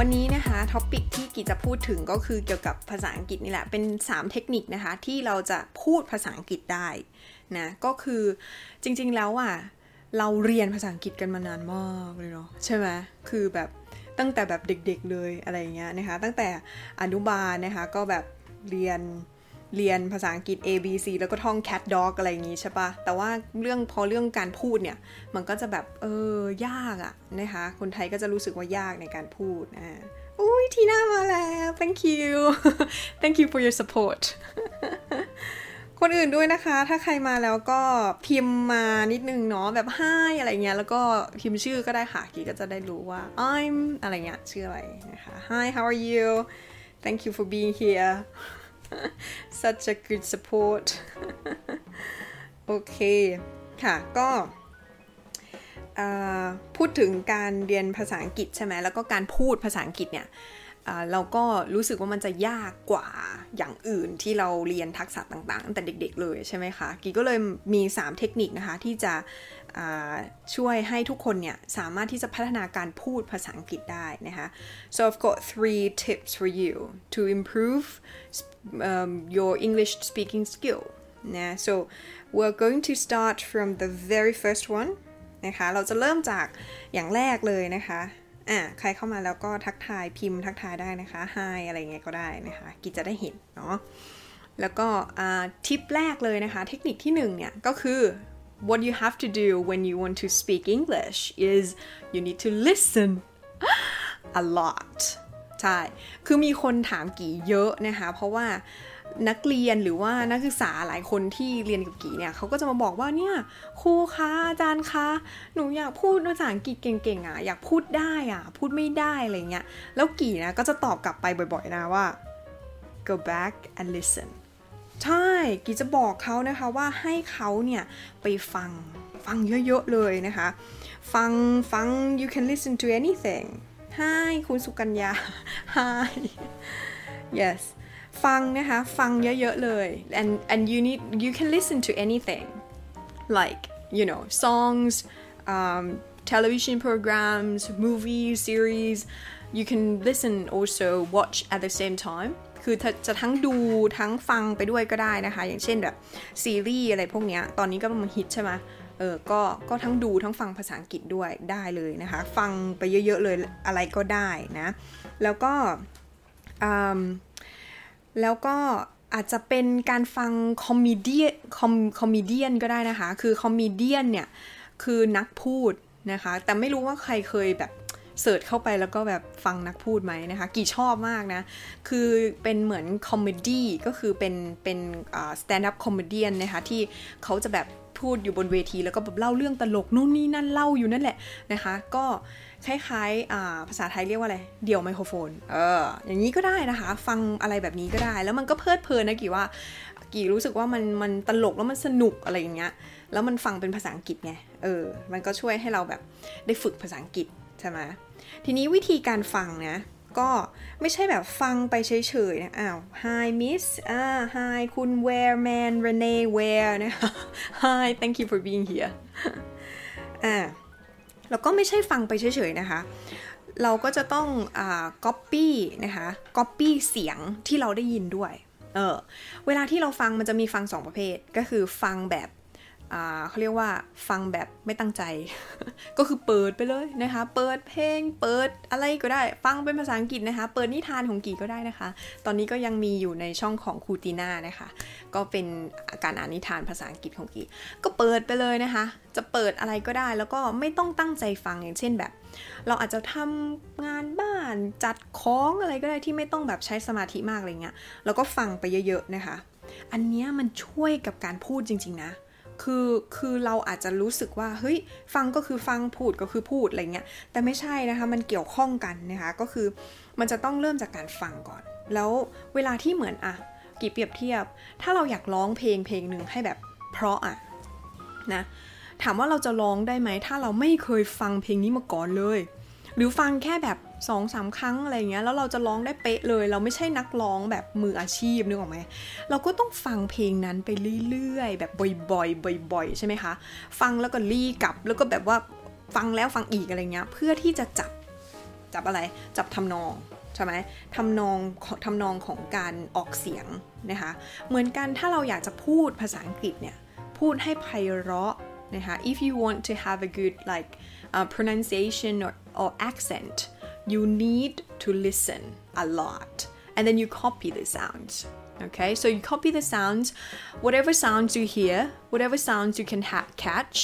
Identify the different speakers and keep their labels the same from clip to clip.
Speaker 1: วันนี้นะคะท็อปิกที่กิจจะพูดถึงก็คือเกี่ยวกับภาษาอังกฤษนี่แหละ เป็น 3 เทคนิคนะคะ ที่เราจะพูดภาษาอังกฤษได้นะก็คือจริงๆแล้วอะเราเรียนภาษาอังกฤษกันมานานมากเลยเนาะใช่ไหมคือแบบตั้งแต่แบบเด็กๆเลยอะไรเงี้ยนะคะ ตั้งแต่อนุบาลนะคะก็แบบเรียน เรียนภาษาอังกฤษ A B C แล้วก็ท่อง cat dog อะไรอย่างงี้ใช่ปะแต่ว่าเรื่องพอเรื่องการพูดเนี่ย มันก็จะแบบเออยากอะนะคะ คนไทยก็จะรู้สึกว่ายากในการพูดอ่าอุ้ยทีน่ามาแล้ว thank you thank you for your support คนอื่นด้วยนะคะ ถ้าใครมาแล้วก็พิมพ์มานิดนึงเนาะแบบ hi อะไรเงี้ย แล้วก็พิมพ์ชื่อก็ได้ค่ะกีก็จะได้รู้ว่า I'm อะไรเงี้ย ชื่ออะไรนะคะ hi how are you thank you for being here such a good support โอเคค่ะก็พูดถึงการเรียนภาษาอังกฤษใช่ไหมแล้วก็การพูดภาษาอังกฤษเนี่ยเราก็รู้สึกว่ามันจะยากกว่าอย่างอื่นที่เราเรียนทักษะต่างๆตั้งแต่เด็ก ๆ เลยใช่ไหมคะกีก็เลยมี 3 เทคนิคนะคะที่จะ ช่วยให้ทุกคนเนี่ยสามารถที่จะพัฒนาการพูดภาษาอังกฤษได้นะคะ so I've got three tips for you to improve um, your English speaking skill นะ so we're going to start from the very first one นะคะเราจะเริ่มจากอย่างแรกเลยนะคะอะใครเข้ามาแล้วก็ทักทายพิมพ์ทักทายได้นะคะ hi อะไรเงี้ยก็ได้นะคะกิจจะได้เห็นเนาะแล้วก็ทิปแรกเลยนะคะ เทคนิคที่หนึ่งเนี่ยก็คือ what you have to do when you want to speak English is you need to listen a lot ใช่ คือมีคนถามกี่เยอะนะคะ เพราะว่านักเรียนหรือว่านักศึกษาหลายคนที่เรียนกับกี่เนี่ยเขาก็จะมาบอกว่าเนี่ยครูคะอาจารย์คะหนูอยากพูดภาษาอังกฤษเก่งๆอะอยากพูดได้อะพูดไม่ได้อะไรเงี้ยแล้วกี่นะก็จะตอบกลับไปบ่อยๆนะว่า go back and listen ใช่กีจะบอกเขานะคะว่าให้เขาเนี่ยไปฟังฟังเยอะๆเลยนะคะ ฟังฟัง you can listen to anything Hi คุณสุกัญญา Hi yes ฟังนะคะ ฟังเยอะๆเลย and and you need you can listen to anything like you know songs um, television programs movies series you can listen also watch at the same time คือจะทั้งดูทั้งฟังไปด้วยก็ได้นะคะ อย่างเช่นแบบซีรีส์อะไรพวกนี้ตอนนี้ก็มันฮิตใช่ไหมเออก็ก็ทั้งดูทั้งฟังภาษาอังกฤษด้วยได้เลยนะคะ ฟังไปเยอะๆเลยอะไรก็ได้นะ แล้วก็แล้วก็อาจจะเป็นการฟัง comedy com comedy ก็ได้นะคะ คือ comedy เนี่ยคือนักพูดนะคะ แต่ไม่รู้ว่าใครเคยแบบ search เข้าไปแล้วก็แบบฟังนักพูดไหมนะคะ กี่ชอบมากนะ คือเป็นเหมือน comedy ก็คือเป็นเป็น stand-up comedy นะคะที่เขาจะแบบพูดอยู่บนเวทีแล้วก็แบบเล่าเรื่องตลกนู่นนี่นั่นเล่าอยู่นั่นแหละนะคะ ก็คล้ายๆภาษาไทยเรียกว่าอะไร เดี่ยวไมโครโฟน เออ อย่างนี้ก็ได้นะคะ ฟังอะไรแบบนี้ก็ได้ แล้วมันก็เพลิดเพลินนะกี่ว่า กี่รู้สึกว่ามันมันตลกแล้วมันสนุกอะไรอย่างเงี้ย แล้วมันฟังเป็นภาษาอังกฤษไง เออ มันก็ช่วยให้เราแบบได้ฝึกภาษาอังกฤษใช่ไหม ทีนี้วิธีการฟังนะก็ไม่ใช่แบบฟังไปเฉยๆนะ อ้าว hi miss อ่า hi คุณ where man Rene where นะ hi thank you for being here อ่า แล้วก็ไม่ใช่ฟังไปเฉยๆนะคะ เราก็จะต้องอ่า copy นะคะ copy เสียงที่เราได้ยินด้วย เออ เวลาที่เราฟังมันจะมีฟังสองประเภท ก็คือฟังแบบ เขาเรียกว่าฟังแบบไม่ตั้งใจ ก็คือเปิดไปเลยนะคะ เปิดเพลง เปิดอะไรก็ได้ ฟังเป็นภาษาอังกฤษนะคะ เปิดนิทานของกีก็ได้นะคะ ตอนนี้ก็ยังมีอยู่ในช่องของครูตีน่านะคะ ก็เป็นการอ่านนิทานภาษาอังกฤษของกีก็เปิดไปเลยนะคะ จะเปิดอะไรก็ได้แล้วก็ไม่ต้องตั้งใจฟังอย่างเช่นแบบ เราอาจจะทำงานบ้านจัดของอะไรก็ได้ที่ไม่ต้องแบบใช้สมาธิมากอะไรเงี้ยแล้วก็ฟังไปเยอะๆนะคะ อันนี้มันช่วยกับการพูดจริง ๆ นะ คือคือเราอาจจะรู้สึกว่าเฮ้ยฟังก็คือฟังพูดก็คือพูดอะไรเงี้ยแต่ไม่ใช่นะคะมันเกี่ยวข้องกันนะคะก็คือมันจะต้องเริ่มจากการฟังก่อน แล้วเวลาที่เหมือนอะกี่เปรียบเทียบ ถ้าเราอยากร้องเพลงเพลงหนึ่งให้แบบเพราะอะนะถามว่าเราจะร้องได้ไหมถ้าเราไม่เคยฟังเพลงนี้มาก่อนเลย หรือฟังแค่แบบ สองสามครั้งอะไรเงี้ยแล้วเราจะร้องได้เป๊ะเลย เราไม่ใช่นักร้องแบบมืออาชีพนึกออกไหมเราก็ต้องฟังเพลงนั้นไปเรื่อยๆ แบบบ่อยๆบ่อยๆใช่ไหมคะ ฟังแล้วก็รีกลับแล้วก็แบบว่าฟังแล้วฟังอีกอะไรเงี้ยเพื่อที่จะจับจับอะไรจับทำนองใช่ไหมทำนองทำนองของการออกเสียงนะคะเหมือนกันถ้าเราอยากจะพูดภาษาอังกฤษเนี่ยพูดให้ไพเราะนะคะ if you want to have a good like uh, pronunciation or, or accent you need to listen a lot and then you copy the sounds okay so you copy the sounds whatever sounds you hear whatever sounds you can catch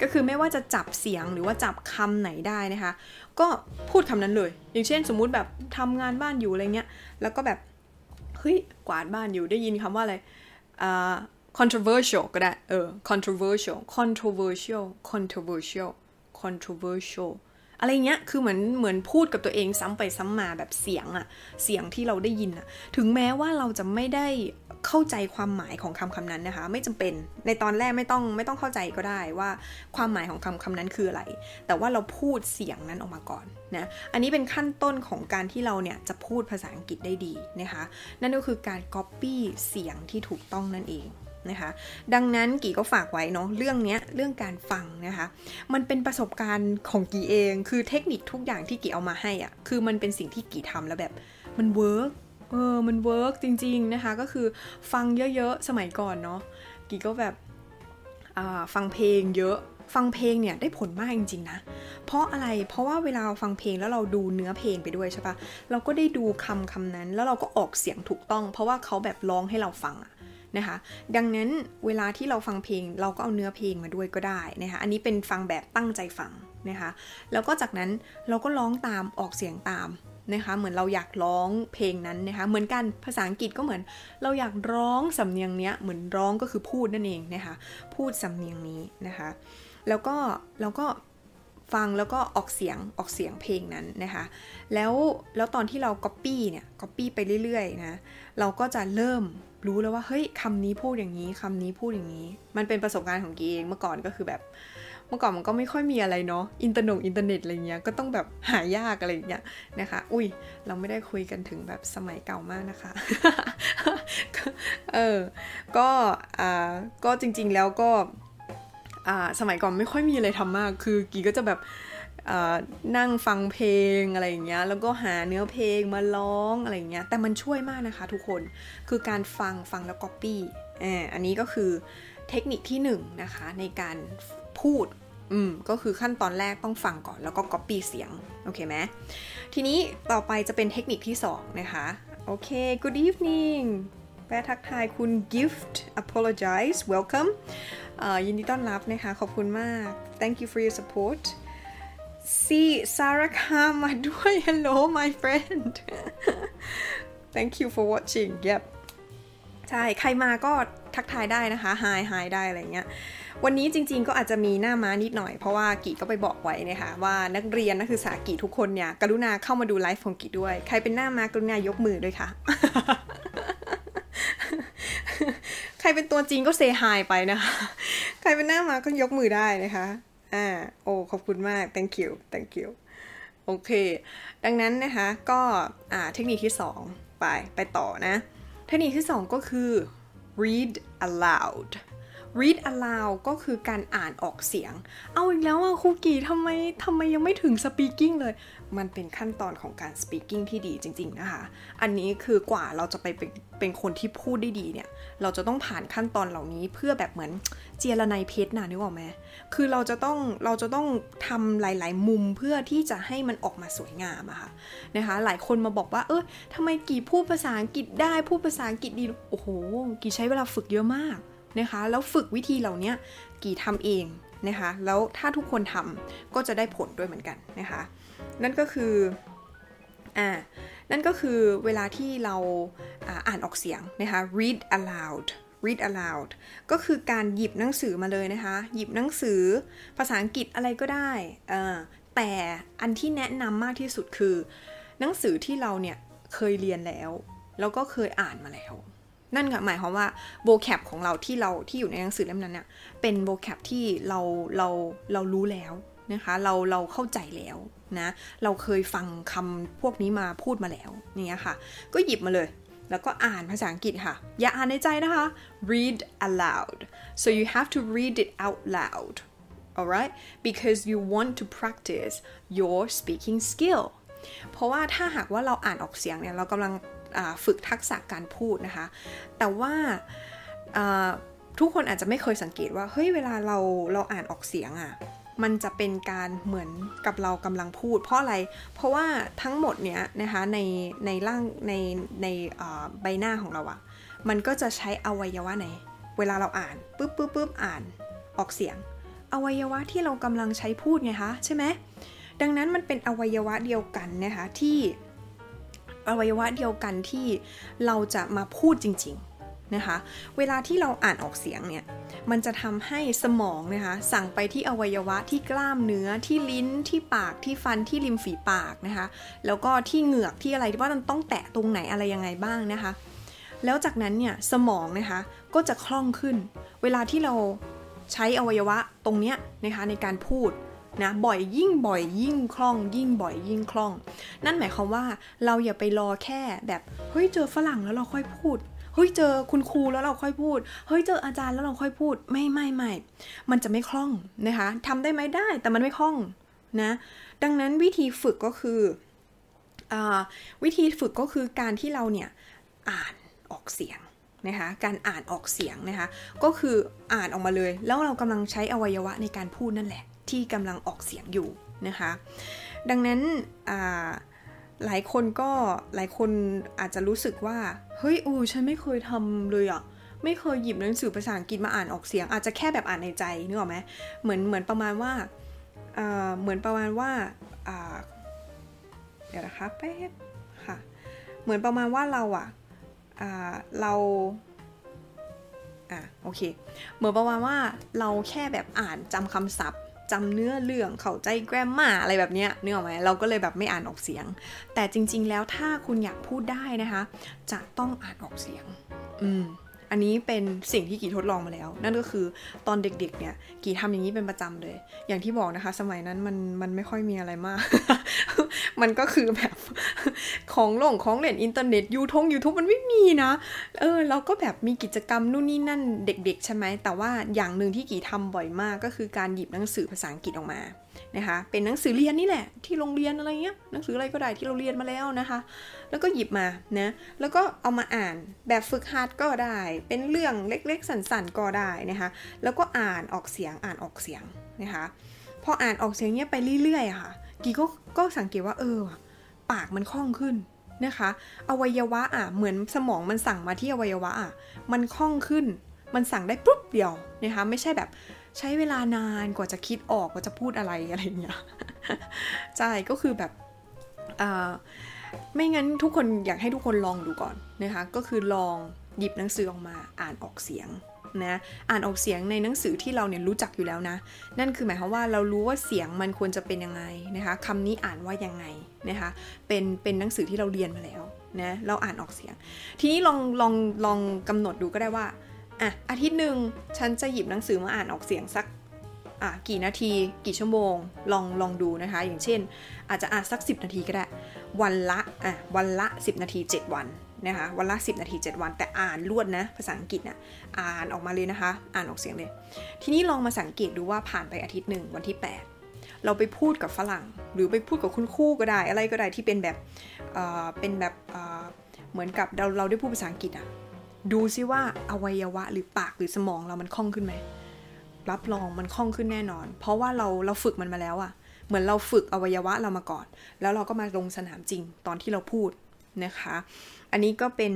Speaker 1: ก็คือไม่ว่าจะจับเสียงหรือว่าจับคำไหนได้นะคะ ก็พูดคำนั้นเลย อย่างเช่นสมมุติแบบทำงานบ้านอยู่อะไรเงี้ย แล้วก็แบบเฮ้ยกวาดบ้านอยู่ได้ยินคำว่าอะไร uh, controversial ก็ได้เออ controversial controversial controversial controversial อะไรเงี้ย คือเหมือนเหมือนพูดกับตัวเองซ้ำไปซ้ำมาแบบเสียงอะเสียงที่เราได้ยินอะถึงแม้ว่าเราจะไม่ได้เข้าใจความหมายของคำคำนั้นนะคะ ไม่จำเป็นในตอนแรกไม่ต้องไม่ต้องเข้าใจก็ได้ว่าความหมายของคำคำนั้นคืออะไร แต่ว่าเราพูดเสียงนั้นออกมาก่อนนะอันนี้เป็นขั้นต้นของการที่เราเนี่ยจะพูดภาษาอังกฤษได้ดีนะคะ นั่นก็คือการ copy เสียงที่ถูกต้องนั่นเอง นะคะ ดังนั้นกี่ก็ฝากไว้เนาะเรื่องนี้เรื่องการฟังนะคะ มันเป็นประสบการณ์ของกี่เอง คือเทคนิคทุกอย่างที่กี่เอามาให้อะ่ะคือมันเป็นสิ่งที่กี่ทำแล้วแบบมัน work เออมัน work จริง ๆนะคะ ก็คือฟังเยอะๆสมัยก่อนเนาะกี่ก็แบบฟังเพลงเยอะฟังเพลงเนี่ยได้ผลมากจริงๆนะ เพราะอะไร เพราะว่าเวลาฟังเพลงแล้วเราดูเนื้อเพลงไปด้วยใช่ปะเราก็ได้ดูคำคำนั้นแล้วเราก็ออกเสียงถูกต้อง เพราะว่าเขาแบบร้องให้เราฟังอะ นะคะ ดังนั้นเวลาที่เราฟังเพลง เราก็เอาเนื้อเพลงมาด้วยก็ได้นะคะ อันนี้เป็นฟังแบบตั้งใจฟังนะคะ แล้วก็จากนั้นเราก็ร้องตามออกเสียงตามนะคะ เหมือนเราอยากร้องเพลงนั้นนะคะ เหมือนกันภาษาอังกฤษก็เหมือน เราอยากร้องสำเนียงเนี้ย เหมือนร้องก็คือพูดนั่นเองนะคะ พูดสำเนียงนี้นะคะ แล้วก็เราก็ ฟังแล้วก็ออกเสียงออกเสียงเพลงนั้นนะคะ แล้วแล้วตอนที่เรา copy เนี่ย copy ไปเรื่อยๆนะเราก็จะเริ่มรู้แล้วว่าเฮ้ยคำนี้พูดอย่างนี้คำนี้พูดอย่างนี้ มันเป็นประสบการณ์ของกีเองเมื่อก่อนก็คือแบบ เมื่อก่อนมันก็ไม่ค่อยมีอะไรเนาะอินเทอร์เน็ตอินเทอร์เน็ตอะไรเงี้ยก็ต้องแบบหายากอะไรเงี้ยนะคะ อุ้ยเราไม่ได้คุยกันถึงแบบสมัยเก่ามากนะคะเออก็อ่าก็จริงๆแล้วก็ สมัยก่อนไม่ค่อยมีอะไรทำมาก คือกีก็จะแบบนั่งฟังเพลงอะไรอย่างเงี้ย แล้วก็หาเนื้อเพลงมาร้องอะไรอย่างเงี้ย แต่มันช่วยมากนะคะทุกคน คือการฟังฟังแล้วก๊อปปี้อันนี้ก็คือเทคนิคที่1นนะคะในการพูด อืม ก็คือขั้นตอนแรกต้องฟังก่อนแล้วก็ก๊อปปี้เสียง โอเคไหมทีนี้ต่อไปจะเป็นเทคนิคที่2นะคะ โอเค good evening แปทักทายคุณ gift apologize welcome ยินดีต้อนรับนะคะ ขอบคุณมาก thank you for your support ซีซาร่าคามาด้วย hello my friend thank you for watching yep ใช่ ใครมาก็ทักทายได้นะคะ hi hi ได้อะไรเงี้ย วันนี้จริงๆก็อาจจะมีหน้าม้านิดหน่อย เพราะว่ากีก็ไปบอกไว้นะคะว่านักเรียนนักศึกษากีทุกคนเนี่ย กรุณาเข้ามาดูไลฟ์ของกีด้วย ใครเป็นหน้าม้ากรุณายกมือด้วยค่ะ ใครเป็นตัวจริงก็เซฮายไปนะคะ ใครเป็นหน้ามาก็ยกมือได้นะคะ อ่า โอ้ ขอบคุณมาก thank you thank you โอเค ดังนั้นนะคะ ก็ อ่า เทคนิคที่ 2 ไป ไปต่อนะ เทคนิคที่ 2 ก็คือ read aloud read aloud ก็คือการอ่านออกเสียง เอาอีกแล้วอะคูกี้ทำไมทำไมยังไม่ถึง speaking เลย มันเป็นขั้นตอนของการ speaking ที่ดีจริง ๆ นะคะ อันนี้คือกว่าเราจะไปเป็นเป็นคนที่พูดได้ดีเนี่ย เราจะต้องผ่านขั้นตอนเหล่านี้เพื่อแบบเหมือนเจรนายเพชรนะนึกออกไหมคือเราจะต้องเราจะต้องทำหลาย ๆ มุมเพื่อที่จะให้มันออกมาสวยงามอะค่ะนะคะ หลายคนมาบอกว่า เออทำไมกี่พูดภาษาอังกฤษได้พูดภาษาอังกฤษดี โอ้โห กี่ใช้เวลาฝึกเยอะมากนะคะ แล้วฝึกวิธีเหล่านี้กี่ทำเองนะคะ แล้วถ้าทุกคนทำก็จะได้ผลด้วยเหมือนกันนะคะ นั่นก็คืออ่านั่นก็คือเวลาที่เราอ่านออกเสียงนะคะ read aloud read aloud ก็คือการหยิบหนังสือมาเลยนะคะ หยิบหนังสือภาษาอังกฤษอะไรก็ได้ แต่อันที่แนะนำมากที่สุดคือ หนังสือที่เราเนี่ยเคยเรียนแล้ว แล้วก็เคยอ่านมาแล้ว นั่นหมายความว่าโบแคปของเราที่เราที่อยู่ในหนังสือเล่มนั้นเนี่ยเป็นโบแคปที่เราเราเรารู้แล้วนะคะ เราเราเข้าใจแล้ว นะเราเคยฟังคำพวกนี้มาพูดมาแล้วนี่ค่ะ ก็หยิบมาเลย แล้วก็อ่านภาษาอังกฤษค่ะ อย่าอ่านในใจนะคะ read aloud so you have to read it out loud alright because you want to practice your speaking skill เพราะว่าถ้าหากว่าเราอ่านออกเสียงเนี่ย เรากำลังฝึกทักษะการพูดนะคะ แต่ว่าทุกคนอาจจะไม่เคยสังเกตว่า เฮ้ย เวลาเราเราอ่านออกเสียงอะ่ะ มันจะเป็นการเหมือนกับเรากำลังพูด เพราะอะไร เพราะว่าทั้งหมดเนี้ยนะคะในในร่างในในใบหน้าของเราอะมันก็จะใช้อวัยวะไหน เวลาเราอ่านปุ๊บปุ๊บปุ๊บอ่านออกเสียง อวัยวะที่เรากำลังใช้พูดไงคะใช่ไหมดังนั้นมันเป็นอวัยวะเดียวกันนะคะที่อวัยวะเดียวกันที่เราจะมาพูดจริงๆ นะคะ เวลาที่เราอ่านออกเสียงเนี่ย มันจะทำให้สมองนะคะสั่งไปที่อวัยวะที่กล้ามเนื้อที่ลิ้นที่ปากที่ฟันที่ริมฝีปากนะคะ แล้วก็ที่เหงือกที่อะไรที่ว่ามันต้องแตะตรงไหนอะไรยังไงบ้างนะคะ แล้วจากนั้นเนี่ยสมองนะคะก็จะคล่องขึ้น เวลาที่เราใช้อวัยวะตรงเนี้ยนะคะในการพูดนะบ่อยยิ่งบ่อยยิ่งคล่อง ยิ่งบ่อยยิ่งคล่อง นั่นหมายความว่าเราอย่าไปรอแค่แบบเฮ้ยเจอฝรั่งแล้วเราค่อยพูด ฮ้ยเจอคุณครูแล้วเราค่อยพูด เฮ้ยเจออาจารย์แล้วเราค่อยพูด ไม่ไม่ไม่มันจะไม่คล่องนะคะทำได้ไหมได้แต่มันไม่คล่องนะดังนั้นวิธีฝึกก็คืออวิธีฝึกก็คือการที่เราเนี่ยอ่านออกเสียงนะคะการอ่านออกเสียงนะคะก็คืออ่านออกมาเลย แล้วเรากำลังใช้อวัยวะในการพูดนั่นแหละ ที่กำลังออกเสียงอยู่นะคะ ดังนั้น หลายคนก็หลายคนอาจจะรู้สึกว่า เฮ้ยโอ้ฉันไม่เคยทำเลยอะ่ะไม่เคยหยิบหนังสือภาษาอังกฤษมาอ่านออกเสียง อาจจะแค่แบบอ่านในใจนึกออกไหมเหมือนเหมือนประมาณว่าเหมือนประมาณว่าเดี๋ยวนะคะแป๊บค่ะ เหมือนประมาณว่าเราอะเราอะโอเค เหมือนประมาณว่าเราแค่แบบอ่านจำคำศัพท์ จำเนื้อเรื่องเข้าใจ grammar อะไรแบบเนี้ยนึกออกไหมเราก็เลยแบบไม่อ่านออกเสียง แต่จริง ๆ แล้วถ้าคุณอยากพูดได้นะคะ จะต้องอ่านออกเสียง อืม อันนี้เป็นสิ่งที่กีทดลองมาแล้ว นั่นก็คือตอนเด็กๆเนี่ยกีทำอย่างนี้เป็นประจำเลย อย่างที่บอกนะคะ สมัยนั้นมันมันไม่ค่อยมีอะไรมาก มันก็คือแบบของหลงของเล่นอินเทอร์เน็ตยูทงยูทูบมันไม่มีนะ เออเราก็แบบมีกิจกรรมนู่นนี่นั่นเด็ก ๆ ใช่ไหมแต่ว่าอย่างหนึ่งที่กีทำบ่อยมากก็คือการหยิบหนังสือภาษาอังกฤษออกมา นะคะ เป็นหนังสือเรียนนี่แหละ ที่โรงเรียนอะไรเงี้ย หนังสืออะไรก็ได้ที่เราเรียนมาแล้วนะคะ แล้วก็หยิบมานะ แล้วก็เอามาอ่านแบบฝึกหัดก็ได้ เป็นเรื่องเล็กๆ สั้นๆ ก็ได้นะคะ แล้วก็อ่านออกเสียง อ่านออกเสียงนะคะ พออ่านออกเสียงเนี้ยไปเรื่อยๆค่ะ กีก็ก็สังเกตว่าเออ ปากมันคล่องขึ้นนะคะ อวัยวะอะ เหมือนสมองมันสั่งมาที่อวัยวะอะ มันคล่องขึ้น มันสั่งได้ปุ๊บเดียวนะคะ ไม่ใช่แบบ ใช้เวลานานกว่าจะคิดออกว่าจะพูดอะไรอะไรเงี้ยใช่ก็คือแบบไม่งั้นทุกคนอยากให้ทุกคนลองดูก่อนนะคะก็คือลองหยิบหนังสือออกมาอ่านออกเสียงนะอ่านออกเสียงในหนังสือที่เราเนี่ยรู้จักอยู่แล้วนะ นั่นคือหมายความว่าเรารู้ว่าเสียงมันควรจะเป็นยังไงนะคะคำนี้อ่านว่ายังไงนะคะเป็นเป็นหนังสือที่เราเรียนมาแล้วนะเราอ่านออกเสียง ทีนี้ลองลองลองกำหนดดูก็ได้ว่า อะอาทิตย์หนึ่งฉันจะหยิบหนังสือมาอ่านออกเสียงสักอะกี่นาทีกี่ชั่วโมงลองลองดูนะคะ อย่างเช่น อาจจะอ่านสัก 10 นาทีก็ได้ วันละอะวันละ 10 นาที 7 วันนะคะวันละ 10 นาที 7 วัน แต่อ่านรวดนะภาษาอังกฤษนะ่ะอ่านออกมาเลยนะคะ อ่านออกเสียงเลย ทีนี้ลองมาสังเกตดูว่าผ่านไปอาทิตย์หนึ่งวันที่ 8 เราไปพูดกับฝรั่ง หรือไปพูดกับคุณครูก็ได้ อะไรก็ได้ที่เป็นแบบเอ่อเป็นแบบเอ่อเหมือนกับเราเราได้พูดภาษาอังกฤษอะ ดูซิว่าอวัยวะหรือปากหรือสมองเรามันคล่องขึ้นไหม รับรองมันคล่องขึ้นแน่นอน เพราะว่าเราเราฝึกมันมาแล้วอะเหมือนเราฝึกอวัยวะเรามาก่อน แล้วเราก็มาลงสนามจริงตอนที่เราพูดนะคะ อันนี้ก็เป็น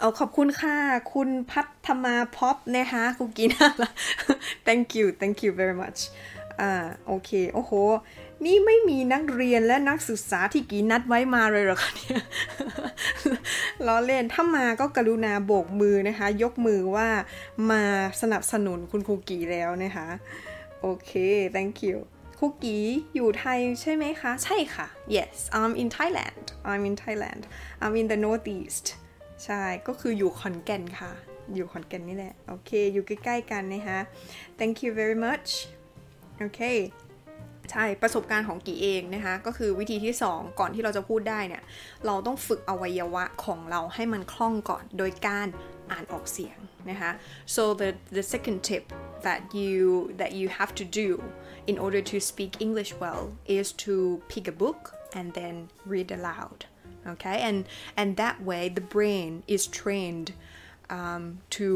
Speaker 1: เอาขอบคุณค่ะ คุณพัฒมาพ็อปนะคะคุกกี้น่าละ thank you thank you very much อ่าโอเค โอ้โห นี่ไม่มีนักเรียนและนักศึกษาที่กีนัดไว้มาเลยหรอคะเนี่ยล้อเล่นถ้ามาก็กรุณาโบกมือนะคะ ยกมือว่ามาสนับสนุนคุณครูกีแล้วนะคะ โอเค thank you คุกกี้อยู่ไทยใช่ไหมคะ ใช่ค่ะ yes I'm in Thailand I'm in Thailand I'm in the northeast ใช่ ก็คืออยู่ขอนแก่นค่ะ อยู่ขอนแก่นนี่แหละ โอเค อยู่ใกล้ๆกันนะคะ thank you very much โอเค ใช่ประสบการณ์ของกีเองนะคะ ก็คือวิธีที่ 2 ก่อนที่เราจะพูดได้เนี่ย เราต้องฝึกอวัยวะของเราให้มันคล่องก่อนโดยการอ่านออกเสียงนะคะ so the the second tip that you that you have to do in order to speak English well is to pick a book and then read aloud okay and and that way the brain is trained um, to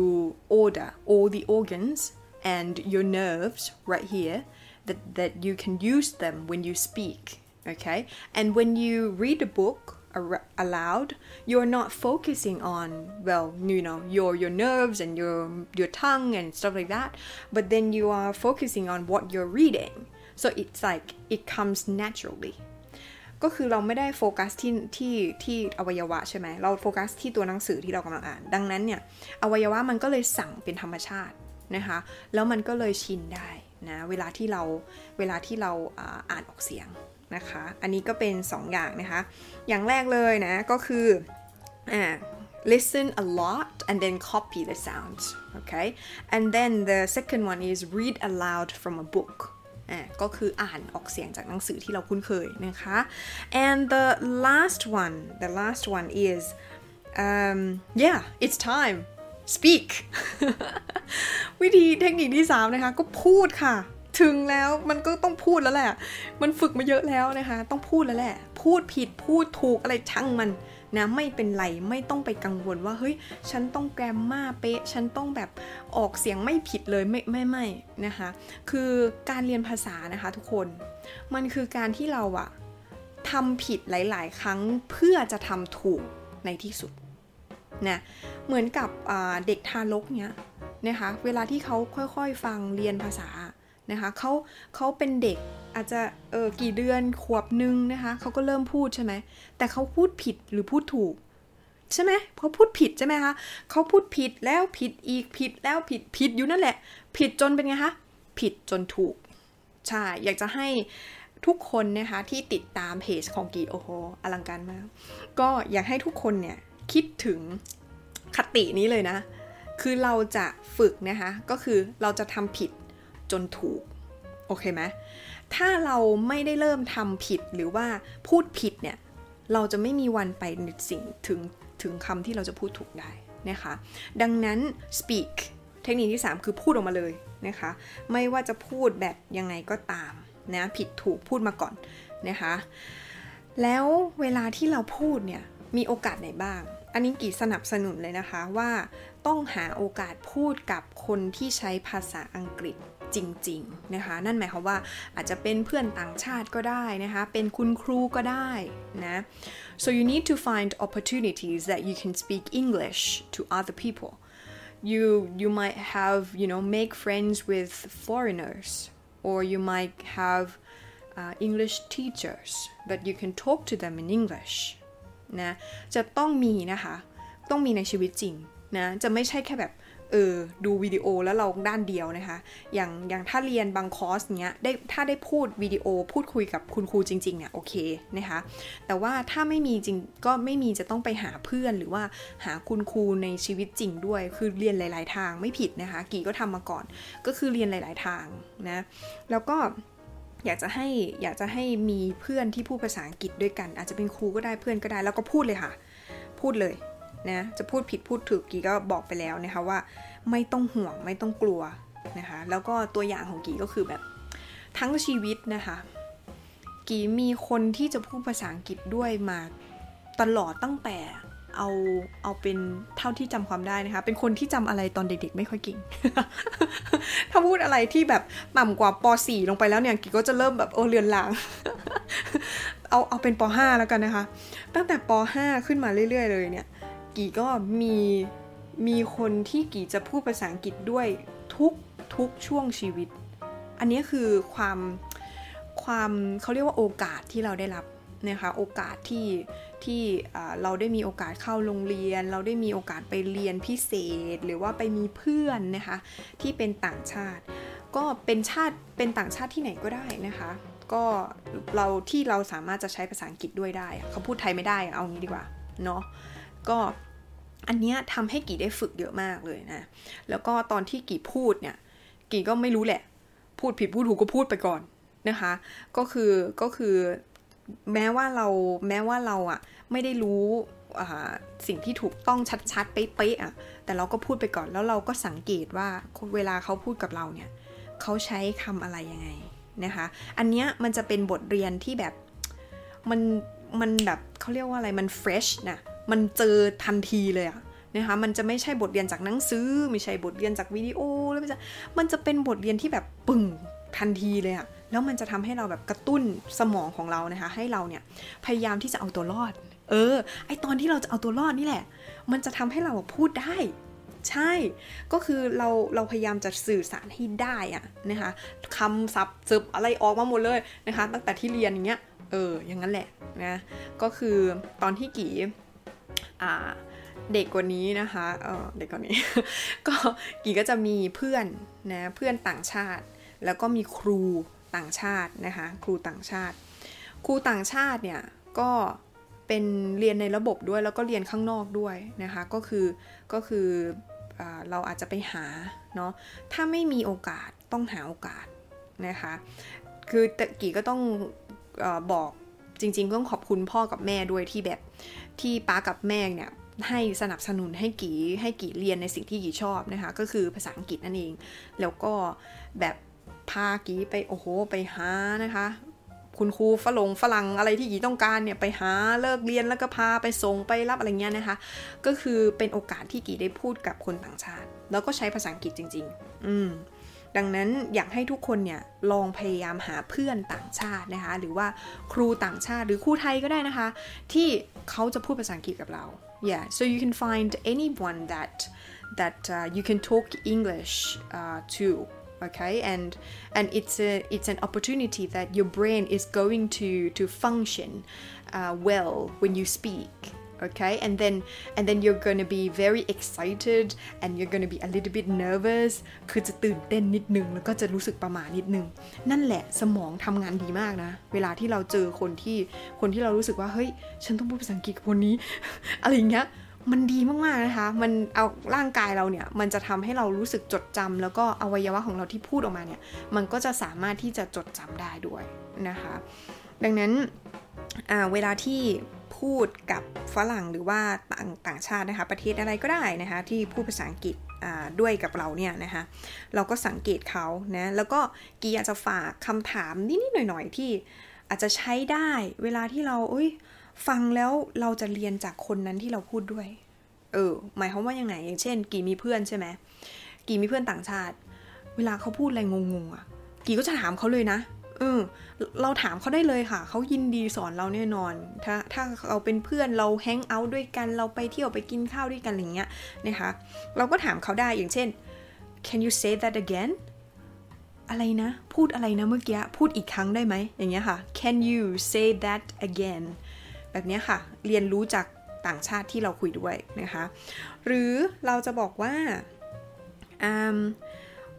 Speaker 1: order all the organs and your nerves right here that, that you can use them when you speak okay and when you read a book aloud you're not focusing on well you know your your nerves and your your tongue and stuff like that but then you are focusing on what you're reading so it's like it comes naturally ก็คือเราไม่ได้โฟกัสที่ที่ที่อวัยวะใช่ไหมเราโฟกัสที่ตัวหนังสือที่เรากำลังอ่าน ดังนั้นเนี่ยอวัยวะมันก็เลยสั่งเป็นธรรมชาติ นะคะแล้วมันก็เลยชินได้นะเวลาที่เราเวลาที่เราอ่านออกเสียงนะคะ อันนี้ก็เป็น 2 อย่างนะคะ อย่างแรกเลยนะก็คืออ่า listen a lot and then copy the sounds okay and then the second one is read aloud from a book อ่าก็คืออ่านออกเสียงจากหนังสือที่เราคุ้นเคยนะคะ and the last one the last one is um, yeah it's time speak วิธีเทคนิคที่ 3 นะคะ ก็พูดค่ะ ถึงแล้วมันก็ต้องพูดแล้วแหละ มันฝึกมาเยอะแล้วนะคะ ต้องพูดแล้วแหละ พูดผิดพูดถูกอะไรช่างมันนะไม่เป็นไรไม่ต้องไปกังวลว่าเฮ้ยฉันต้องแกรมมาเป๊ะ ฉันต้องแบบออกเสียงไม่ผิดเลยไม่ไม่ไม่นะคะ คือการเรียนภาษานะคะทุกคน มันคือการที่เราอะทำผิดหลาย ๆ ครั้งเพื่อจะทำถูกในที่สุด นะเหมือนกับเด็กทารกเนี้ยนะคะเวลาที่เขาค่อยๆฟังเรียนภาษานะคะเขาเขาเป็นเด็กอาจจะเออกี่เดือนขวบหนึ่งนะคะเขาก็เริ่มพูดใช่ไหมแต่เขาพูดผิดหรือพูดถูกใช่ไหมพอพูดผิดใช่ไหมคะเขาพูดผิดแล้วผิดอีกผิดแล้วผิดผิดอยู่นั่นแหละ ผิดจนเป็นไงคะผิดจนถูกใช่อยากจะให้ทุกคนนะคะที่ติดตามเพจของกีโอโหอลังการมาก ก็อยากให้ทุกคนเนี่ยคิดถึง คตินี้เลยนะ คือเราจะฝึกนะคะก็คือเราจะทำผิดจนถูก โอเคไหมถ้าเราไม่ได้เริ่มทำผิดหรือว่าพูดผิดเนี่ย เราจะไม่มีวันไปนสิ่งถึงถึงคำที่เราจะพูดถูกได้นะคะ ดังนั้น speak เทคนิคที่ 3 คือพูดออกมาเลยนะคะ ไม่ว่าจะพูดแบบยังไงก็ตามนะผิดถูกพูดมาก่อนนะคะ แล้วเวลาที่เราพูดเนี่ยมีโอกาสไหนบ้าง อันนี้กี่สนับสนุนเลยนะคะว่าต้องหาโอกาสพูดกับคนที่ใช้ภาษาอังกฤษจริงๆนะคะ นั่นหมายความว่าอาจจะเป็นเพื่อนต่างชาติก็ได้นะคะ เป็นคุณครูก็ได้นะ so you need to find opportunities that you can speak English to other people you you might have you know make friends with foreigners or you might have uh, English teachers that you can talk to them in English นะจะต้องมีนะคะ ต้องมีในชีวิตจริงนะจะไม่ใช่แค่แบบเออดูวิดีโอแล้วเราด้านเดียวนะคะ อย่างอย่างถ้าเรียนบางคอร์สเนี้ยได้ถ้าได้พูดวิดีโอพูดคุยกับคุณครูจริงๆเนี่ยโอเคนะคะแต่ว่าถ้าไม่มีจริงก็ไม่มีจะต้องไปหาเพื่อนหรือว่าหาคุณครูในชีวิตจริงด้วย คือเรียนหลาย ๆ ทางไม่ผิดนะคะ กี่ก็ทำมาก่อน ก็คือเรียนหลาย ๆ ทางนะแล้วก็ อยากจะให้อยากจะให้มีเพื่อนที่พูดภาษาอังกฤษด้วยกัน อาจจะเป็นครูก็ได้เพื่อนก็ได้ แล้วก็พูดเลยค่ะ พูดเลยนะจะพูดผิดพูดถูกกีก็บอกไปแล้วนะคะว่า ไม่ต้องห่วงไม่ต้องกลัวนะคะแล้วก็ตัวอย่างของกีก็คือแบบทั้งชีวิตนะคะ กีมีคนที่จะพูดภาษาอังกฤษด้วยมาตลอดตั้งแต่ เอาเอาเป็นเท่าที่จำความได้นะคะ เป็นคนที่จำอะไรตอนเด็กๆ ไม่ค่อยเก่ง ถ้าพูดอะไรที่แบบต่ำกว่าป .4 ลงไปแล้วเนี่ยกีก็จะเริ่มแบบโอเลือนลาง เอาเอาเป็นป .5 แล้วกันนะคะ ตั้งแต่ป .5 ขึ้นมาเรื่อย ๆ เลยเนี่ย กี่ก็มีมีคนที่กี่จะพูดภาษาอังกฤษด้วยทุกทุกช่วงชีวิต อันนี้คือความความเขาเรียกว่าโอกาสที่เราได้รับนะคะโอกาสที่ ที่เราได้มีโอกาสเข้าโรงเรียน เราได้มีโอกาสไปเรียนพิเศษ หรือว่าไปมีเพื่อนนะคะที่เป็นต่างชาติ ก็เป็นชาติเป็นต่างชาติที่ไหนก็ได้นะคะก็เราที่เราสามารถจะใช้ภาษาอังกฤษด้วยได้เขาพูดไทยไม่ได้เอางี้ดีกว่าเนาะก็อันนี้ทำให้กี่ได้ฝึกเยอะมากเลยนะ แล้วก็ตอนที่กี่พูดเนี่ย กี่ก็ไม่รู้แหละ พูดผิดพูดถูกก็พูดไปก่อนนะคะ ก็คือก็คือ แม้ว่าเราแม้ว่าเราอะไม่ได้รู้สิ่งที่ถูกต้องชัดๆเป๊ะๆอะแต่เราก็พูดไปก่อนแล้วเราก็สังเกตว่าเวลาเขาพูดกับเราเนี่ยเขาใช้คำอะไรยังไงนะคะ อันเนี้ยมันจะเป็นบทเรียนที่แบบมันมันแบบเขาเรียกว่าอะไรมัน fresh นะมันเจอทันทีเลยอะนะคะมันจะไม่ใช่บทเรียนจากหนังสือไม่ใช่บทเรียนจากวิดีโอแล้วมันจะมันจะเป็นบทเรียนที่แบบปึ่งทันทีเลยอะ แล้วมันจะทำให้เราแบบกระตุ้นสมองของเรานะคะ ให้เราเนี่ยพยายามที่จะเอาตัวรอด เออ ไอตอนที่เราจะเอาตัวรอดนี่แหละ มันจะทำให้เราพูดได้ใช่ ก็คือเราเราพยายามจะสื่อสารให้ได้อะนะคะคำศัพท์ซึบอะไรออกมาหมดเลยนะคะ ตั้งแต่ที่เรียนอย่างเงี้ย เออ อย่างนั้นแหละนะ ก็คือตอนที่กี่อ่าเด็กกว่านี้นะคะ เออเด็กกว่านี้ ก็กี่ก็จะมีเพื่อนนะ เพื่อนต่างชาติ แล้วก็มีครู ต่างชาตินะคะครูต่างชาติ ครูต่างชาติเนี่ยก็เป็นเรียนในระบบด้วยแล้วก็เรียนข้างนอกด้วยนะคะก็คือก็คืออเราอาจจะไปหาเนาะถ้าไม่มีโอกาสต้องหาโอกาสนะคะคือตะกี้ก็ต้องอบอกจริงๆ ต้องขอบคุณพ่อกับแม่ด้วยที่แบบที่ป้ากับแม่เนี่ยให้สนับสนุนให้กีให้กีเรียนในสิ่งที่กีชอบนะคะก็คือภาษาอังกฤษนั่นเอง แล้วก็แบบ พากีไปโอ้โหไปหานะคะ คุณครูฝรงฝรั่งอะไรที่กีต้องการเนี่ยไปหาเลิกเรียนแล้วก็พาไปส่งไปรับอะไรเงี้ยนะคะ ก็คือเป็นโอกาสที่กีได้พูดกับคนต่างชาติ แล้วก็ใช้ภาษาอังกฤษจริง ๆ อืมดังนั้นอยากให้ทุกคนเนี่ยลองพยายามหาเพื่อนต่างชาตินะคะ หรือว่าครูต่างชาติหรือครูไทยก็ได้นะคะ ที่เขาจะพูดภาษาอังกฤษกับเรา yeah so you can find anyone that that uh, you can talk English uh, to okay and and it's a it's an opportunity that your brain is going to to function uh, well when you speak okay and then and then you're gonna be very excited and you're gonna be a little bit nervous คือจะตื่นเต้นนิดนึง แล้วก็จะรู้สึกประหม่านิดนึง นั่นแหละสมองทำงานดีมากนะ เวลาที่เราเจอคนที่คนที่เรารู้สึกว่า เฮ้ย ฉันต้องพูดภาษาอังกฤษกับคนนี้ อะไรอย่างเงี้ย มันดีมากๆนะคะ มันเอาร่างกายเราเนี่ย มันจะทำให้เรารู้สึกจดจำแล้วก็อวัยวะของเราที่พูดออกมาเนี่ย มันก็จะสามารถที่จะจดจำได้ด้วยนะคะ ดังนั้นเวลาที่พูดกับฝรั่งหรือว่าต่างต่างชาตินะคะ ประเทศอะไรก็ได้นะคะ ที่พูดภาษาอังกฤษด้วยกับเราเนี่ยนะคะเราก็สังเกตเขานะแล้วก็กีอยากจะฝากคำถามนิดๆหน่อยๆที่อาจจะใช้ได้เวลาที่เราเอ้ย ฟังแล้วเราจะเรียนจากคนนั้นที่เราพูดด้วย เออ หมายความว่าอยังไงอย่างเช่น กี่มีเพื่อนใช่ไหมกี่มีเพื่อนต่างชาติ เวลาเขาพูดอะไรงงๆอะ กี่ก็จะถามเขาเลยนะเออเราถามเขาได้เลยค่ะ เขายินดีสอนเราแน่นอน ถ้าถ้าเราเป็นเพื่อนเราแฮงเอาท์ด้วยกัน เราไปเที่ยวไปกินข้าวด้วยกันอะไรเงี้ยนะคะ เราก็ถามเขาได้อย่างเช่น can you say that again อะไรนะ พูดอะไรนะเมื่อกี้ พูดอีกครั้งได้ไหมอย่างเงี้ยค่ะ can you say that again แบบนี้ค่ะ เรียนรู้จากต่างชาติที่เราคุยด้วยนะคะ หรือเราจะบอกว่า um,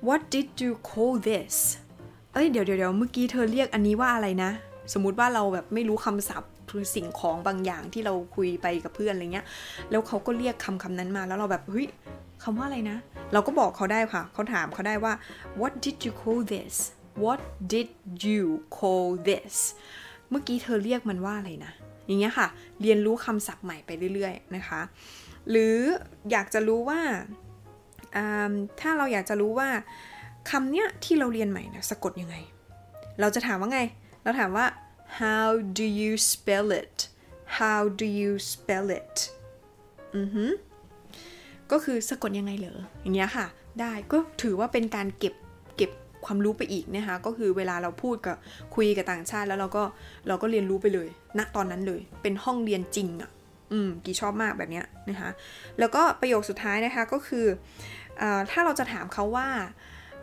Speaker 1: what did you call this เอ้ยเดี๋ยวเดี๋ยวเมื่อกี้เธอเรียกอันนี้ว่าอะไรนะ สมมุติว่าเราแบบไม่รู้คำศัพท์หรือสิ่งของบางอย่างที่เราคุยไปกับเพื่อนอะไรเงี้ย แล้วเขาก็เรียกคำคำนั้นมาแล้วเราแบบเฮ้ยคำว่าอะไรนะ เราก็บอกเขาได้ค่ะ เขาถามเขาได้ว่า what did you call this what did you call this เมื่อกี้เธอเรียกมันว่าอะไรนะ อย่างเงี้ยค่ะ เรียนรู้คำศัพท์ใหม่ไปเรื่อยๆนะคะ หรืออยากจะรู้ว่าถ้าเราอยากจะรู้ว่าคำเนี้ยที่เราเรียนใหม่นะสะกดยังไง เราจะถามว่าไง เราถามว่า how do you spell it how do you spell it อือฮึก็คือสะกดยังไงเหรออย่างเงี้ยค่ะ ได้ก็ถือว่าเป็นการเก็บเก็บ ความรู้ไปอีกนะคะก็คือเวลาเราพูดกับคุยกับต่างชาติ แล้วเราก็เราก็เรียนรู้ไปเลยณตอนนั้นเลย เป็นห้องเรียนจริงอะ่ะอืมกี่ชอบมากแบบเนี้ยนะคะแล้วก็ประโยคสุดท้ายนะคะก็คืออถ้าเราจะถามเขาว่า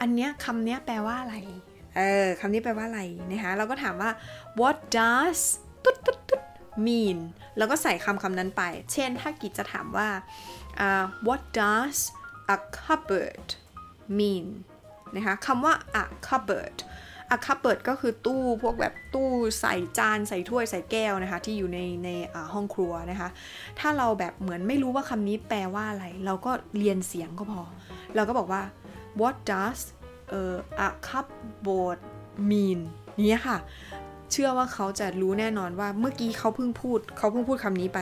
Speaker 1: อันเนี้ยคำเนี้ยแปลว่าอะไรเออคำนี้แปลว่าอะไรนะคะเราก็ถามว่า what does ตุ๊ดตุ๊ดตุ๊ด mean แล้วก็ใส่คำคำนั้นไป เช่นถ้ากิจจะถามว่า uh, what does a cupboard mean นะคะคำว่า a cupboard a cupboard ก็คือตู้พวกแบบตู้ใส่จานใส่ถ้วยใส่แก้วนะคะ ที่อยู่ในในห้องครัวนะคะ ถ้าเราแบบเหมือนไม่รู้ว่าคำนี้แปลว่าอะไร เราก็เรียนเสียงก็พอ เราก็บอกว่า what does a cupboard mean นี้ค่ะ เชื่อว่าเขาจะรู้แน่นอนว่าเมื่อกี้เขาเพิ่งพูด เขาเพิ่งพูดคำนี้ไป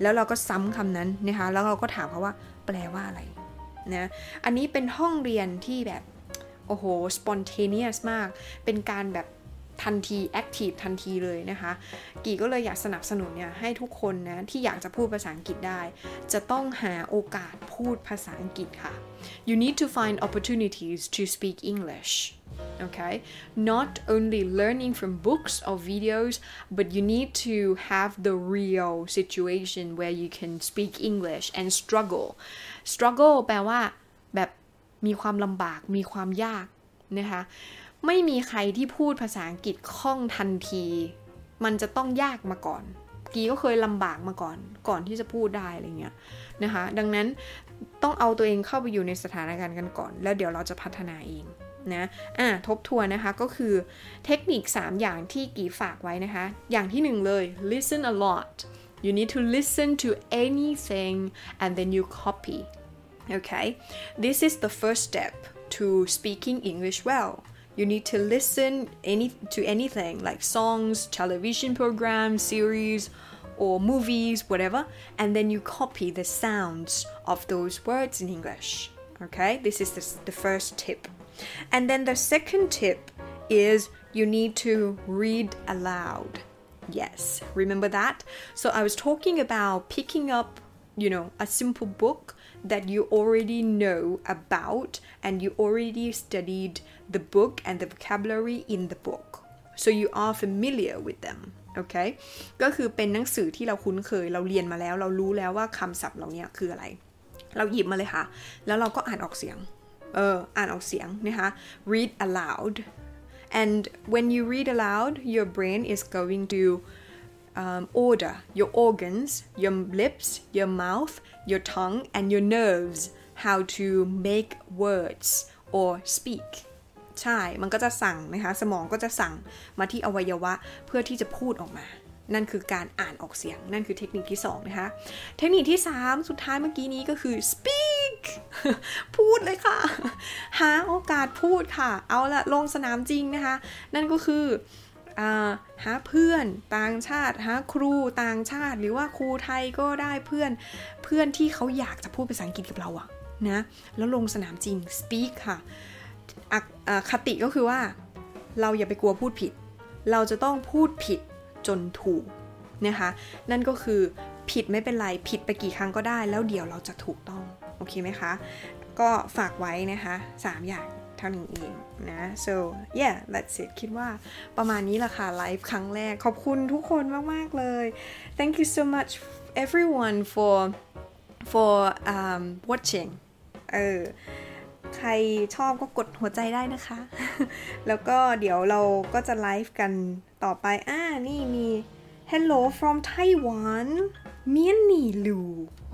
Speaker 1: แล้วเราก็ซ้ำคำนั้นนะคะ แล้วเราก็ถามเขาว่า แปลว่าอะไรนะ อันนี้เป็นห้องเรียนที่แบบ อ้โห spontaneous มาก เป็นการแบบทันที active ทันทีเลยนะคะ กี่ก็เลยอยากสนับสนุนเนี่ยให้ทุกคนนะที่อยากจะพูดภาษาอังกฤษได้ จะต้องหาโอกาสพูดภาษาอังกฤษค่ะ you need to find opportunities to speak English okay not only learning from books or videos but you need to have the real situation where you can speak English and struggle struggle แปลว่า มีความลำบากมีความยากนะคะไม่มีใครที่พูดภาษาอังกฤษคล่องทันที มันจะต้องยากมาก่อน กีก็เคยลำบากมาก่อน ก่อนที่จะพูดได้อะไรเงี้ยนะคะดังนั้นต้องเอาตัวเองเข้าไปอยู่ในสถานการณ์กันก่อน แล้วเดี๋ยวเราจะพัฒนาเองนะอะทบทวนนะคะก็คือเทคนิค 3 อย่างที่กีฝากไว้นะคะ อย่างที่หนึ่งเลย listen a lot you need to listen to anything and then you copy okay? This is the first step to speaking English well. You need to listen any to anything like songs television programs series or movies whatever and then you copy the sounds of those words in english. Okay? This is the, the first tip. And then the second tip is you need to read aloud. Yes. Remember that? So i was talking about picking up you know a simple book that you already know about and you already studied the book and the vocabulary in the book so you are familiar with them โอเค ก็คือเป็นหนังสือที่เราคุ้นเคย เราเรียนมาแล้ว เรารู้แล้วว่าคำศัพท์เหล่านี้คืออะไร เราหยิบมาเลยค่ะ แล้วเราก็อ่านออกเสียง เออ อ่านออกเสียงนะคะ read aloud and when you read aloud your brain is going to um, order your organs, your lips, your mouth, your tongue, and your nerves how to make words or speak ใช่ มันก็จะสั่งนะคะ สมองก็จะสั่งมาที่อวัยวะเพื่อที่จะพูดออกมา นั่นคือการอ่านออกเสียง นั่นคือเทคนิคที่ 2 นะคะ เทคนิคที่ 3 สุดท้ายเมื่อกี้นี้ก็คือ speak พูดเลยค่ะ หาโอกาสพูดค่ะ เอาละลงสนามจริงนะคะ นั่นก็คือ หาเพื่อนต่างชาติหาครูต่างชาติ หรือว่าครูไทยก็ได้เพื่อนเพื่อนที่เขาอยากจะพูดภาษาอังกฤษกับเราอะนะแล้วลงสนามจริง speak ค่ะคติก็คือว่าเราอย่าไปกลัวพูดผิด เราจะต้องพูดผิดจนถูกนะคะนั่นก็คือผิดไม่เป็นไรผิดไปกี่ครั้งก็ได้ แล้วเดี๋ยวเราจะถูกต้อง โอเคไหมคะ ก็ฝากไว้นะคะ 3 อย่าง ท่านี้เองนะ so yeah that's it คิดว่าประมาณนี้แหละค่ะไลฟ์ครั้งแรกขอบคุณทุกคนมาก ๆ เลย thank you so much everyone for for um, watching เออใครชอบก็กดหัวใจได้นะคะ แล้วก็เดี๋ยวเราก็จะไลฟ์กันต่อไป อ่า นี่มี Hello from Taiwan เมียนนี่ลู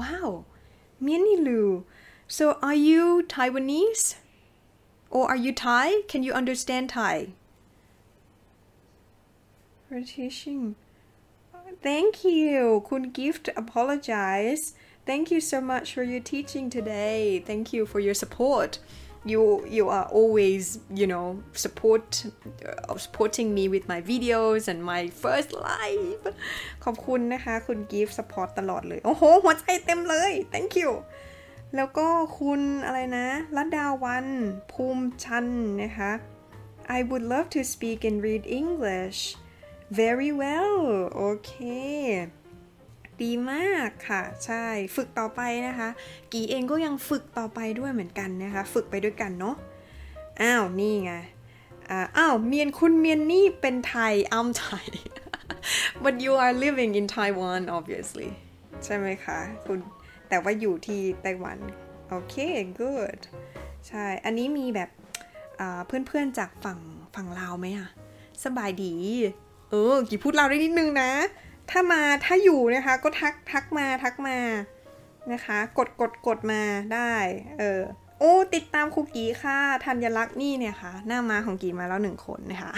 Speaker 1: ว้าวเมียนนี่ลู so are you Taiwanese or are you Thai can you understand Thai for teaching thank you คุณ gift apologize thank you so much for your teaching today thank you for your support you you are always you know support uh, supporting me with my videos and my first live ขอบคุณนะคะ คุณ give support ตลอดเลย โอ้โห หัวใจเต็มเลย thank you แล้วก็คุณอะไรนะรัดดาวันภูมิชันนะคะ I would love to speak and read English very well โอเค ดีมากค่ะ ใช่ ฝึกต่อไปนะคะ กีเองก็ยังฝึกต่อไปด้วยเหมือนกันนะคะ ฝึกไปด้วยกันเนาะ อ้าว นี่ไง อ้าว เมียนคุณเมียนนี่เป็นไทย I'm Thai but you are living in Taiwan obviously ใช่ไหมคะ คุณ แต่ว่าอยู่ที่ไต้หวัน โอเค good ใช่ อันนี้มีแบบเพื่อนๆจากฝั่งฝั่งลาวไหมอะสบายดี เออ กี่พูดลาวได้นิดนึงนะ ถ้ามาถ้าอยู่นะคะ ก็ทักทักมาทักมานะคะ กดกดกดมาได้ เออโอ้ติดตามครูกีค่ะธัญลักษณ์นี่เนี่ยค่ะ หน้ามาของกีมาแล้วหนึ่งคนนะคะ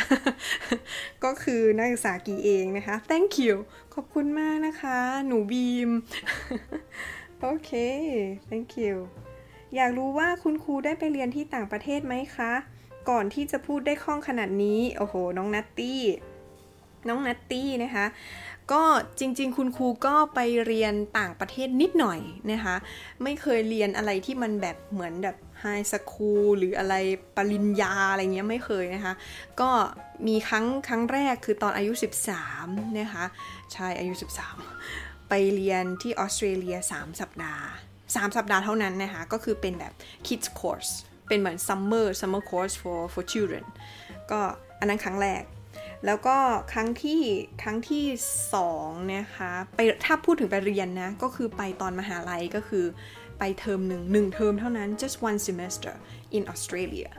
Speaker 1: ก็คือนักศึกษากีเองนะคะ thank you ขอบคุณมากนะคะ หนูบีม โอเค thank you อยากรู้ว่าคุณครูได้ไปเรียนที่ต่างประเทศไหมคะ ก่อนที่จะพูดได้คล่องขนาดนี้ โอ้โห น้องนัตตี้ น้องนัตตี้นะคะ ก็จริง ๆ คุณครูก็ไปเรียนต่างประเทศนิดหน่อยนะคะ ไม่เคยเรียนอะไรที่มันแบบเหมือนแบบไฮสคูลหรืออะไรปริญญาอะไรเงี้ยไม่เคยนะคะ ก็มีครั้งครั้งแรกคือตอนอายุ 13นะคะ ใช่อายุ 13 ไปเรียนที่ออสเตรเลีย 3 สัปดาห์ 3 สัปดาห์เท่านั้นนะคะ ก็คือเป็นแบบ kids course เป็นเหมือน summer summer course for for children ก็อันนั้นครั้งแรก แล้วก็ครั้งที่ครั้งที่สองนะคะไปถ้าพูดถึงไปเรียนนะ ก็คือไปตอนมหาลัยก็คือไปเทอมหนึ่งหนึ่งเทอมเท่านั้น just one semester in Australia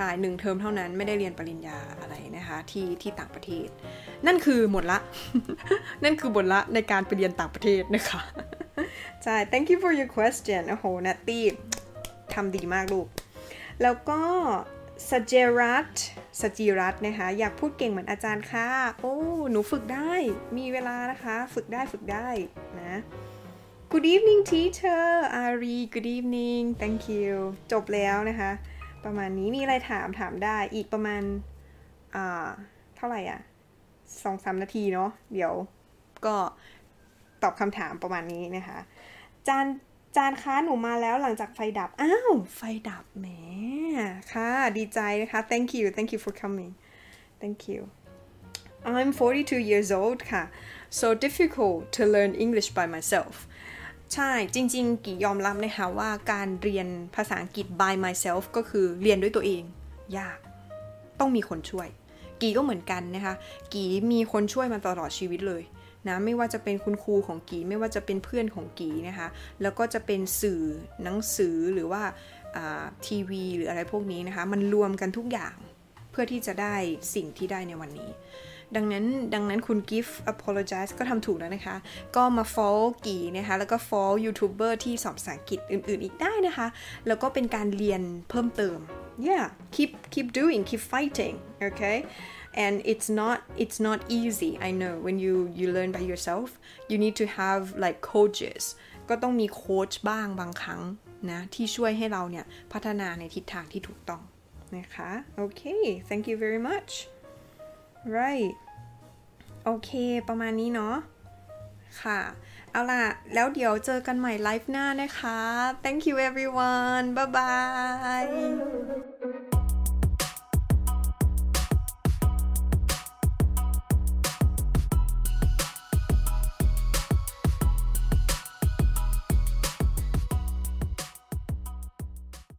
Speaker 1: ใช่หนึ่งเทอมเท่านั้นไม่ได้เรียนปริญญาอะไรนะคะ ที่ที่ต่างประเทศ นั่นคือหมดละ นั่นคือหมดละในการไปเรียนต่างประเทศนะคะใช่ thank you for your question โอ้โหนัตตี้ทำดีมากลูก แล้วก็สเจรัตสจิรัตนะคะ อยากพูดเก่งเหมือนอาจารย์ค่ะ โอ้ หนูฝึกได้ มีเวลานะคะ ฝึกได้ฝึกได้นะ Good evening teacher อารี Good evening thank you จบแล้วนะคะ ประมาณนี้มีอะไรถามถามได้อีกประมาณอ่าเท่าไหร่อะสองสามนาทีเนาะเดี๋ยวก็ตอบคำถามประมาณนี้นะคะ จานจานคะหนูมาแล้วหลังจากไฟดับ อ้าว ไฟดับแหมค่ะดีใจนะคะ thank you thank you for coming thank you I'm 42 years old ค่ะ so difficult to learn English by myself ใช่จริง ๆ กี่ยอมรับนะคะว่าการเรียนภาษาอังกฤษ by myself ก็คือเรียนด้วยตัวเอง ยาก ต้องมีคนช่วย กีก็เหมือนกันนะคะ กีมีคนช่วยมาตลอดชีวิตเลยนะไม่ว่าจะเป็นคุณครูของกีไม่ว่าจะเป็นเพื่อนของกีนะคะ แล้วก็จะเป็นสื่อหนังสือหรือว่าทีวีหรืออะไรพวกนี้นะคะ มันรวมกันทุกอย่างเพื่อที่จะได้สิ่งที่ได้ในวันนี้ ดังนั้นดังนั้นคุณ gift apologize ก็ทำถูกแล้วนะคะ ก็มา fall กี่นะคะ แล้วก็ fall ยูทูบเบอร์ที่สอนภาษาอังกฤษอื่น ๆ อีกได้นะคะ แล้วก็เป็นการเรียนเพิ่มเติม yeah keep keep doing keep fighting okay and it's not it's not easy I know when you you learn by yourself you need to have like coaches ก็ต้องมีโค้ชบ้างบางครั้งนะที่ช่วยให้เราเนี่ย พัฒนาในทิศทางที่ถูกต้องนะคะโอเค thank you very much right โอเค ประมาณนี้เนาะ ค่ะ เอาล่ะ แล้วเดี๋ยวเจอกันใหม่ไลฟ์หน้านะคะ thank you everyone bye bye